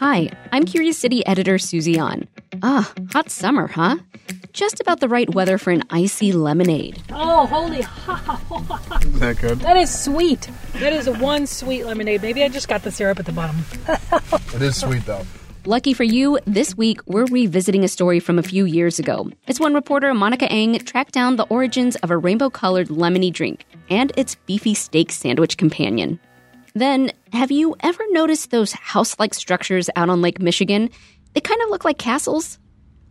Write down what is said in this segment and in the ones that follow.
Hi, I'm Curious City editor Susie An. Ah, hot summer, huh? Just about the right weather for an icy lemonade. Oh, holy Is that good? That is sweet. That is one sweet lemonade. Maybe I just got the syrup at the bottom. It is sweet though. Lucky for you, this week we're revisiting a story from a few years ago. It's when reporter Monica Eng tracked down the origins of a rainbow colored lemony drink and its beefy steak sandwich companion. Then, have you ever noticed those house like structures out on Lake Michigan? They kind of look like castles.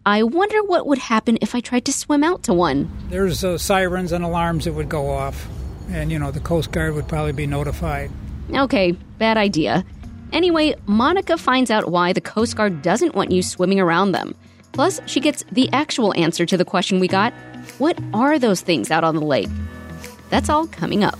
I wonder what would happen if I tried to swim out to one. There's uh, sirens and alarms that would go off, and you know the Coast Guard would probably be notified. Okay, bad idea. Anyway, Monica finds out why the Coast Guard doesn't want you swimming around them. Plus, she gets the actual answer to the question we got What are those things out on the lake? That's all coming up.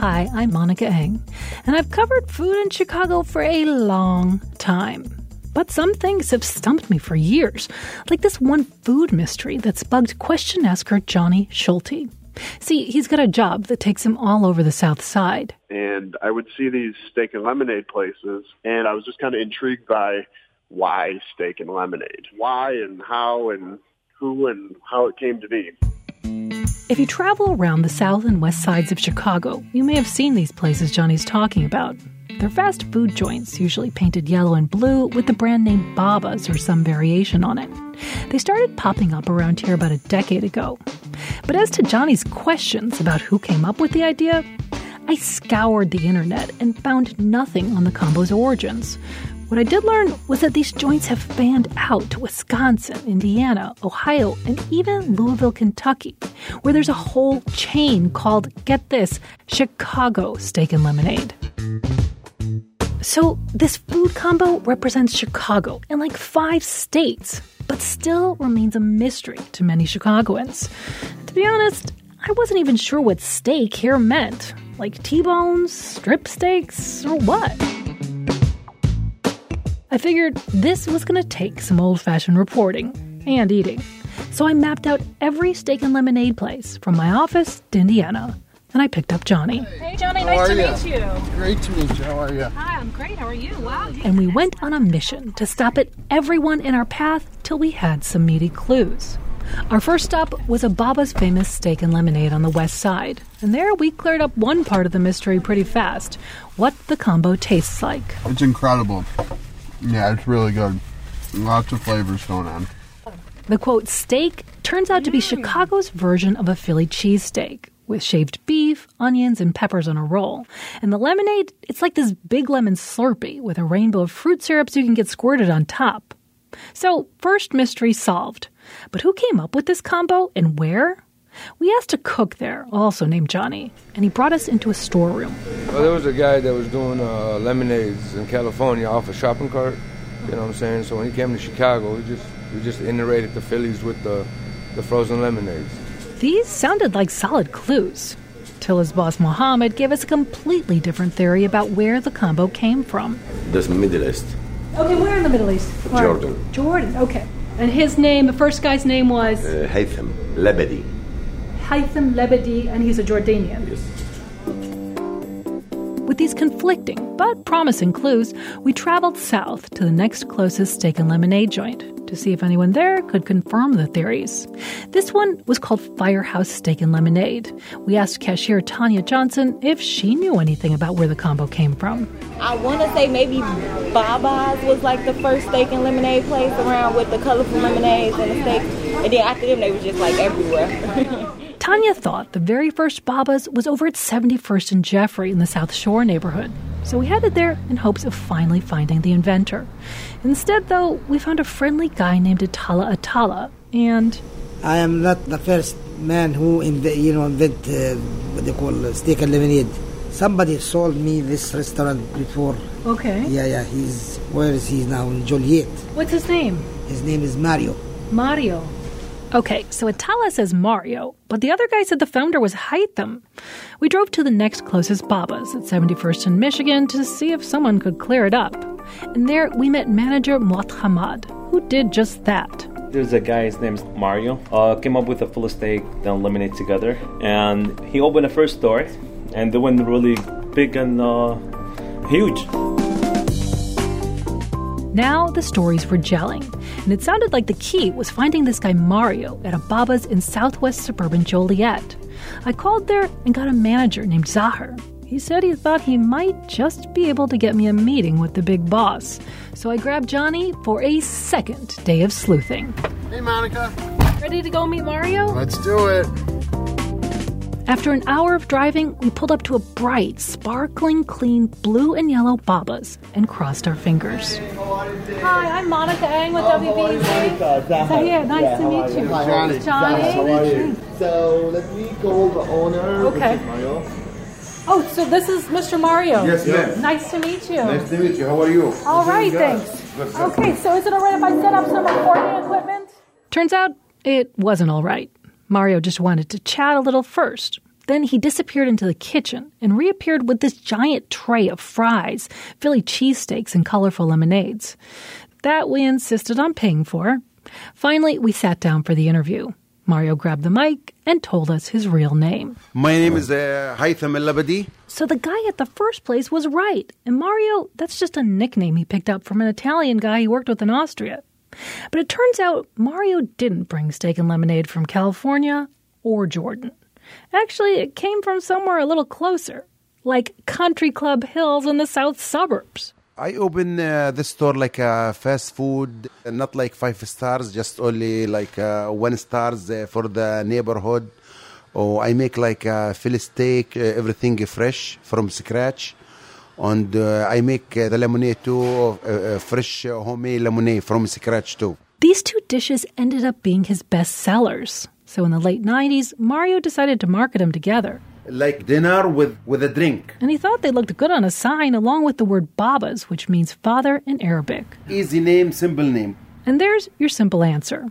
Hi, I'm Monica Eng, and I've covered food in Chicago for a long time. But some things have stumped me for years, like this one food mystery that's bugged question asker Johnny Schulte. See, he's got a job that takes him all over the South Side. And I would see these steak and lemonade places, and I was just kind of intrigued by why steak and lemonade, why and how and who and how it came to be. If you travel around the south and west sides of Chicago, you may have seen these places Johnny's talking about. They're fast food joints, usually painted yellow and blue, with the brand name Baba's or some variation on it. They started popping up around here about a decade ago. But as to Johnny's questions about who came up with the idea, I scoured the internet and found nothing on the combo's origins. What I did learn was that these joints have fanned out to Wisconsin, Indiana, Ohio, and even Louisville, Kentucky, where there's a whole chain called, get this, Chicago Steak and Lemonade. So, this food combo represents Chicago and like five states, but still remains a mystery to many Chicagoans. To be honest, I wasn't even sure what steak here meant. Like T bones, strip steaks, or what? I figured this was going to take some old fashioned reporting and eating. So I mapped out every steak and lemonade place from my office to Indiana. And I picked up Johnny. Hey, Johnny, How nice to ya? meet you. Great to meet you. How are you? Hi, I'm great. How are you? Wow. And we went on a mission to stop at everyone in our path till we had some meaty clues. Our first stop was a Baba's famous steak and lemonade on the west side. And there we cleared up one part of the mystery pretty fast what the combo tastes like. It's incredible. Yeah, it's really good. Lots of flavors going on. The quote steak turns out to be mm. Chicago's version of a Philly cheesesteak with shaved beef, onions, and peppers on a roll. And the lemonade, it's like this big lemon slurpee with a rainbow of fruit syrups you can get squirted on top. So, first mystery solved. But who came up with this combo and where? We asked a cook there, also named Johnny, and he brought us into a storeroom. Well, there was a guy that was doing uh, lemonades in California off a shopping cart. You know what I'm saying? So when he came to Chicago, he just we just iterated the Phillies with the the frozen lemonades. These sounded like solid clues. Till his boss Mohammed gave us a completely different theory about where the combo came from. This Middle East. Okay, where in the Middle East? Jordan. Jordan, okay. And his name, the first guy's name was Uh, Haytham, Lebedi. Haytham Lebedi, and he's a Jordanian. Yes. With these conflicting but promising clues, we traveled south to the next closest steak and lemonade joint to see if anyone there could confirm the theories. This one was called Firehouse Steak and Lemonade. We asked cashier Tanya Johnson if she knew anything about where the combo came from. I want to say maybe Baba's was like the first steak and lemonade place around with the colorful lemonades and the steak. And then after them, they were just like everywhere. Tanya thought the very first Baba's was over at 71st and Jeffrey in the South Shore neighborhood. So we headed there in hopes of finally finding the inventor. Instead, though, we found a friendly guy named Atala Atala and I am not the first man who inv- you know invent uh, what they call uh, steak and lemonade. Somebody sold me this restaurant before. Okay. Yeah, yeah. He's where is he now? In Joliet. What's his name? His name is Mario. Mario. Okay, so Atala says Mario, but the other guy said the founder was Haitham. We drove to the next closest Baba's at 71st and Michigan to see if someone could clear it up. And there we met manager Muat Hamad, who did just that. There's a guy, his name's Mario, uh, came up with a full steak and lemonade together, and he opened the first store, and they went really big and uh, huge. Now the stories were gelling, and it sounded like the key was finding this guy Mario at a Baba's in southwest suburban Joliet. I called there and got a manager named Zahar. He said he thought he might just be able to get me a meeting with the big boss. So I grabbed Johnny for a second day of sleuthing. Hey, Monica. Ready to go meet Mario? Let's do it. After an hour of driving, we pulled up to a bright, sparkling, clean blue and yellow Babas and crossed our fingers. Hi, I'm Monica Eng with WBEZ. So yeah, nice to meet you. Johnny. Johnny. So let me call the owner. Okay. Mario. Oh, so this is Mr. Mario. Yes, ma'am. Nice to meet you. Nice to meet you. How are you? All right, thanks. Okay, so is it all right if I set up some recording equipment? Turns out it wasn't all right. Mario just wanted to chat a little first. Then he disappeared into the kitchen and reappeared with this giant tray of fries, Philly cheesesteaks, and colorful lemonades. That we insisted on paying for. Finally, we sat down for the interview. Mario grabbed the mic and told us his real name. My name is uh, Haitham Al Labadi. So the guy at the first place was right. And Mario, that's just a nickname he picked up from an Italian guy he worked with in Austria. But it turns out Mario didn't bring steak and lemonade from California or Jordan. Actually, it came from somewhere a little closer, like Country Club Hills in the south suburbs. I open uh, this store like uh, fast food, not like five stars, just only like uh, one stars uh, for the neighborhood. Or I make like uh, Philly steak, uh, everything fresh from scratch. And uh, I make uh, the lemonade too, uh, uh, fresh uh, homemade lemonade from scratch too. These two dishes ended up being his best sellers. So in the late 90s, Mario decided to market them together. Like dinner with, with a drink. And he thought they looked good on a sign along with the word Babas, which means father in Arabic. Easy name, simple name. And there's your simple answer.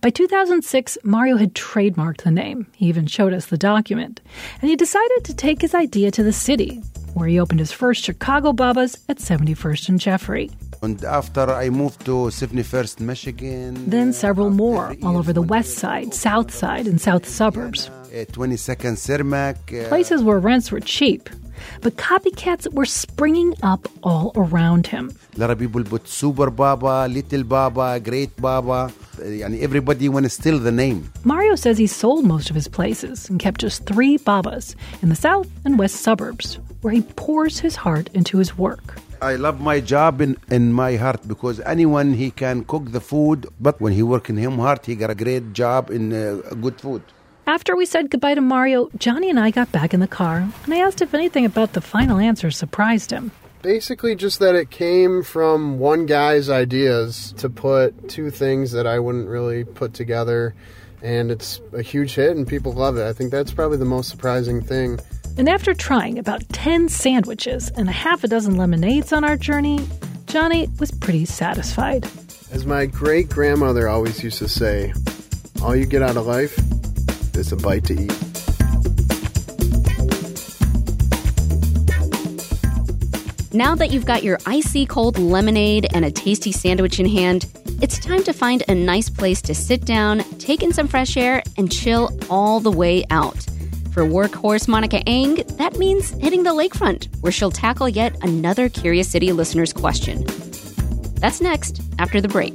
By 2006, Mario had trademarked the name. He even showed us the document. And he decided to take his idea to the city, where he opened his first Chicago Babas at 71st and Jeffrey. And after I moved to 71st, Michigan, Then several more all over the west side, south side, and south suburbs. uh, 22nd Cermak. Uh, Places where rents were cheap. But copycats were springing up all around him. a lot of people put Super Baba, Little Baba, Great Baba. Uh, and everybody want to steal the name. Mario says he sold most of his places and kept just three Babas in the south and west suburbs, where he pours his heart into his work. I love my job in, in my heart because anyone he can cook the food, but when he work in him heart, he got a great job in uh, good food. After we said goodbye to Mario, Johnny and I got back in the car, and I asked if anything about the final answer surprised him. Basically, just that it came from one guy's ideas to put two things that I wouldn't really put together, and it's a huge hit, and people love it. I think that's probably the most surprising thing. And after trying about 10 sandwiches and a half a dozen lemonades on our journey, Johnny was pretty satisfied. As my great grandmother always used to say, all you get out of life is a bite to eat. Now that you've got your icy cold lemonade and a tasty sandwich in hand, it's time to find a nice place to sit down, take in some fresh air, and chill all the way out. For workhorse Monica Eng, that means hitting the lakefront, where she'll tackle yet another Curious City listener's question. That's next, after the break.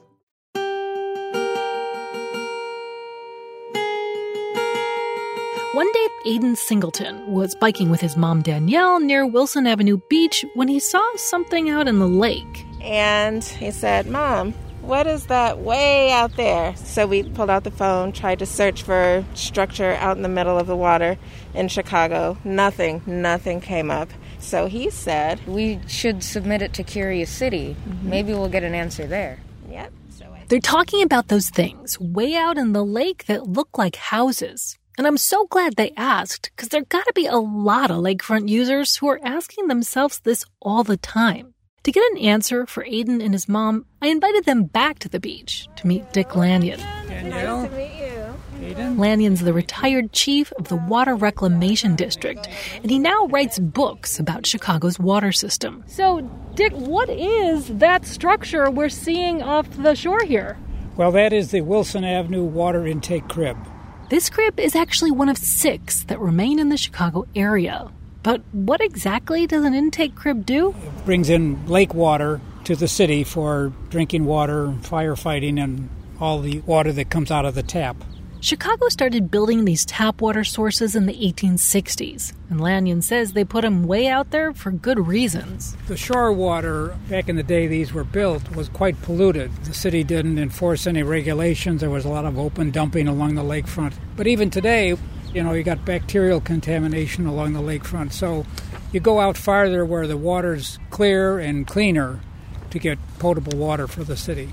One day, Aiden Singleton was biking with his mom Danielle near Wilson Avenue Beach when he saw something out in the lake. And he said, Mom, what is that way out there? So we pulled out the phone, tried to search for structure out in the middle of the water in Chicago. Nothing, nothing came up. So he said, We should submit it to Curious City. Mm-hmm. Maybe we'll get an answer there. Yep. They're talking about those things way out in the lake that look like houses. And I'm so glad they asked because there gotta be a lot of lakefront users who are asking themselves this all the time. To get an answer for Aiden and his mom, I invited them back to the beach to meet Dick Lanyon. Danielle? Nice to meet you. Aiden? Lanyon's the retired chief of the Water Reclamation District, and he now writes books about Chicago's water system. So, Dick, what is that structure we're seeing off the shore here? Well, that is the Wilson Avenue water intake crib. This crib is actually one of six that remain in the Chicago area. But what exactly does an intake crib do? It brings in lake water to the city for drinking water, firefighting, and all the water that comes out of the tap. Chicago started building these tap water sources in the 1860s, and Lanyon says they put them way out there for good reasons. The shore water, back in the day these were built, was quite polluted. The city didn't enforce any regulations. There was a lot of open dumping along the lakefront. But even today, you know, you got bacterial contamination along the lakefront. So you go out farther where the water's clear and cleaner to get potable water for the city.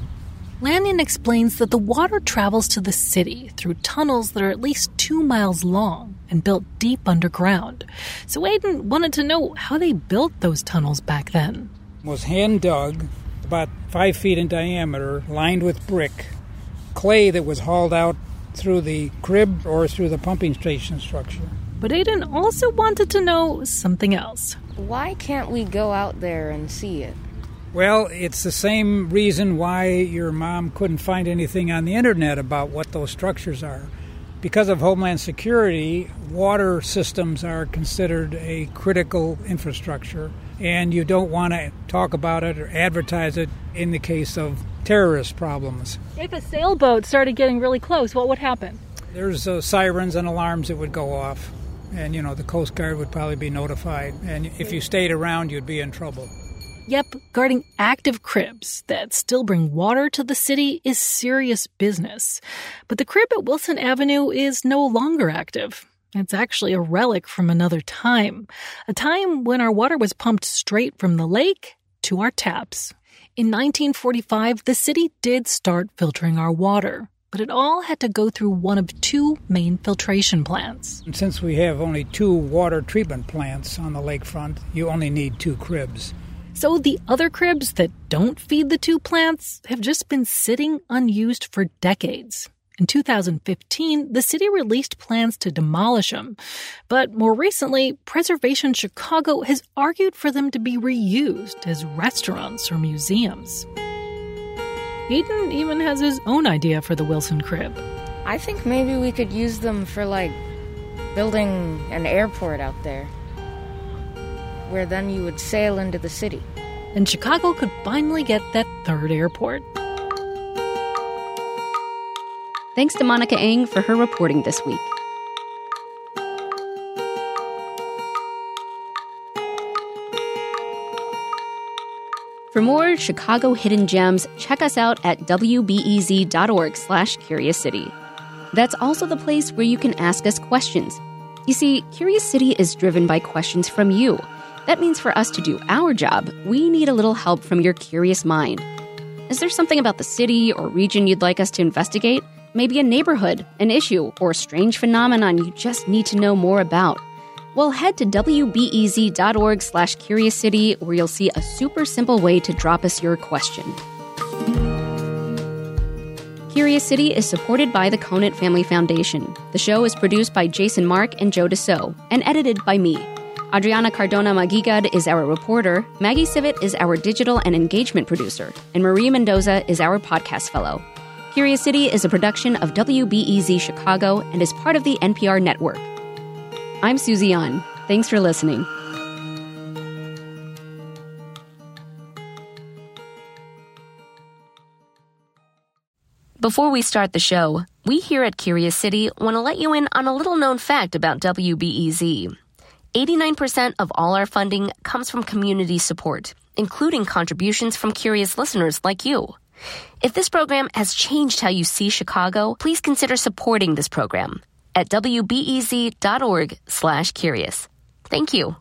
Lanyon explains that the water travels to the city through tunnels that are at least two miles long and built deep underground. So Aiden wanted to know how they built those tunnels back then. Was hand dug, about five feet in diameter, lined with brick, clay that was hauled out through the crib or through the pumping station structure. But Aiden also wanted to know something else. Why can't we go out there and see it? Well, it's the same reason why your mom couldn't find anything on the internet about what those structures are. Because of Homeland Security, water systems are considered a critical infrastructure, and you don't want to talk about it or advertise it in the case of terrorist problems. If a sailboat started getting really close, what would happen? There's uh, sirens and alarms that would go off, and you know the Coast Guard would probably be notified, and if you stayed around, you'd be in trouble. Yep, guarding active cribs that still bring water to the city is serious business. But the crib at Wilson Avenue is no longer active. It's actually a relic from another time, a time when our water was pumped straight from the lake to our taps. In 1945, the city did start filtering our water, but it all had to go through one of two main filtration plants. And since we have only two water treatment plants on the lakefront, you only need two cribs. So the other cribs that don't feed the two plants have just been sitting unused for decades. In 2015, the city released plans to demolish them. But more recently, Preservation Chicago has argued for them to be reused as restaurants or museums. Aiden even has his own idea for the Wilson crib. I think maybe we could use them for, like, building an airport out there. Where then you would sail into the city. And Chicago could finally get that third airport. Thanks to Monica Eng for her reporting this week. For more Chicago hidden gems, check us out at wbez.org slash Curious City. That's also the place where you can ask us questions. You see, Curious City is driven by questions from you. That means for us to do our job, we need a little help from your curious mind. Is there something about the city or region you'd like us to investigate? Maybe a neighborhood, an issue, or a strange phenomenon you just need to know more about? Well, head to wbez.org slash curious city where you'll see a super simple way to drop us your question. Curious City is supported by the Conant Family Foundation. The show is produced by Jason Marck and Joe DeCeault and edited by me. Adriana Cardona Maguigad is our reporter, Maggie Sivit is our digital and engagement producer, and Marie Mendoza is our podcast fellow. Curious City is a production of WBEZ Chicago and is part of the NPR network. I'm Susie An. Thanks for listening. Before we start the show, we here at Curious City want to let you in on a little known fact about WBEZ. 89% of all our funding comes from community support, including contributions from curious listeners like you. If this program has changed how you see Chicago, please consider supporting this program at wbez.org slash curious. Thank you.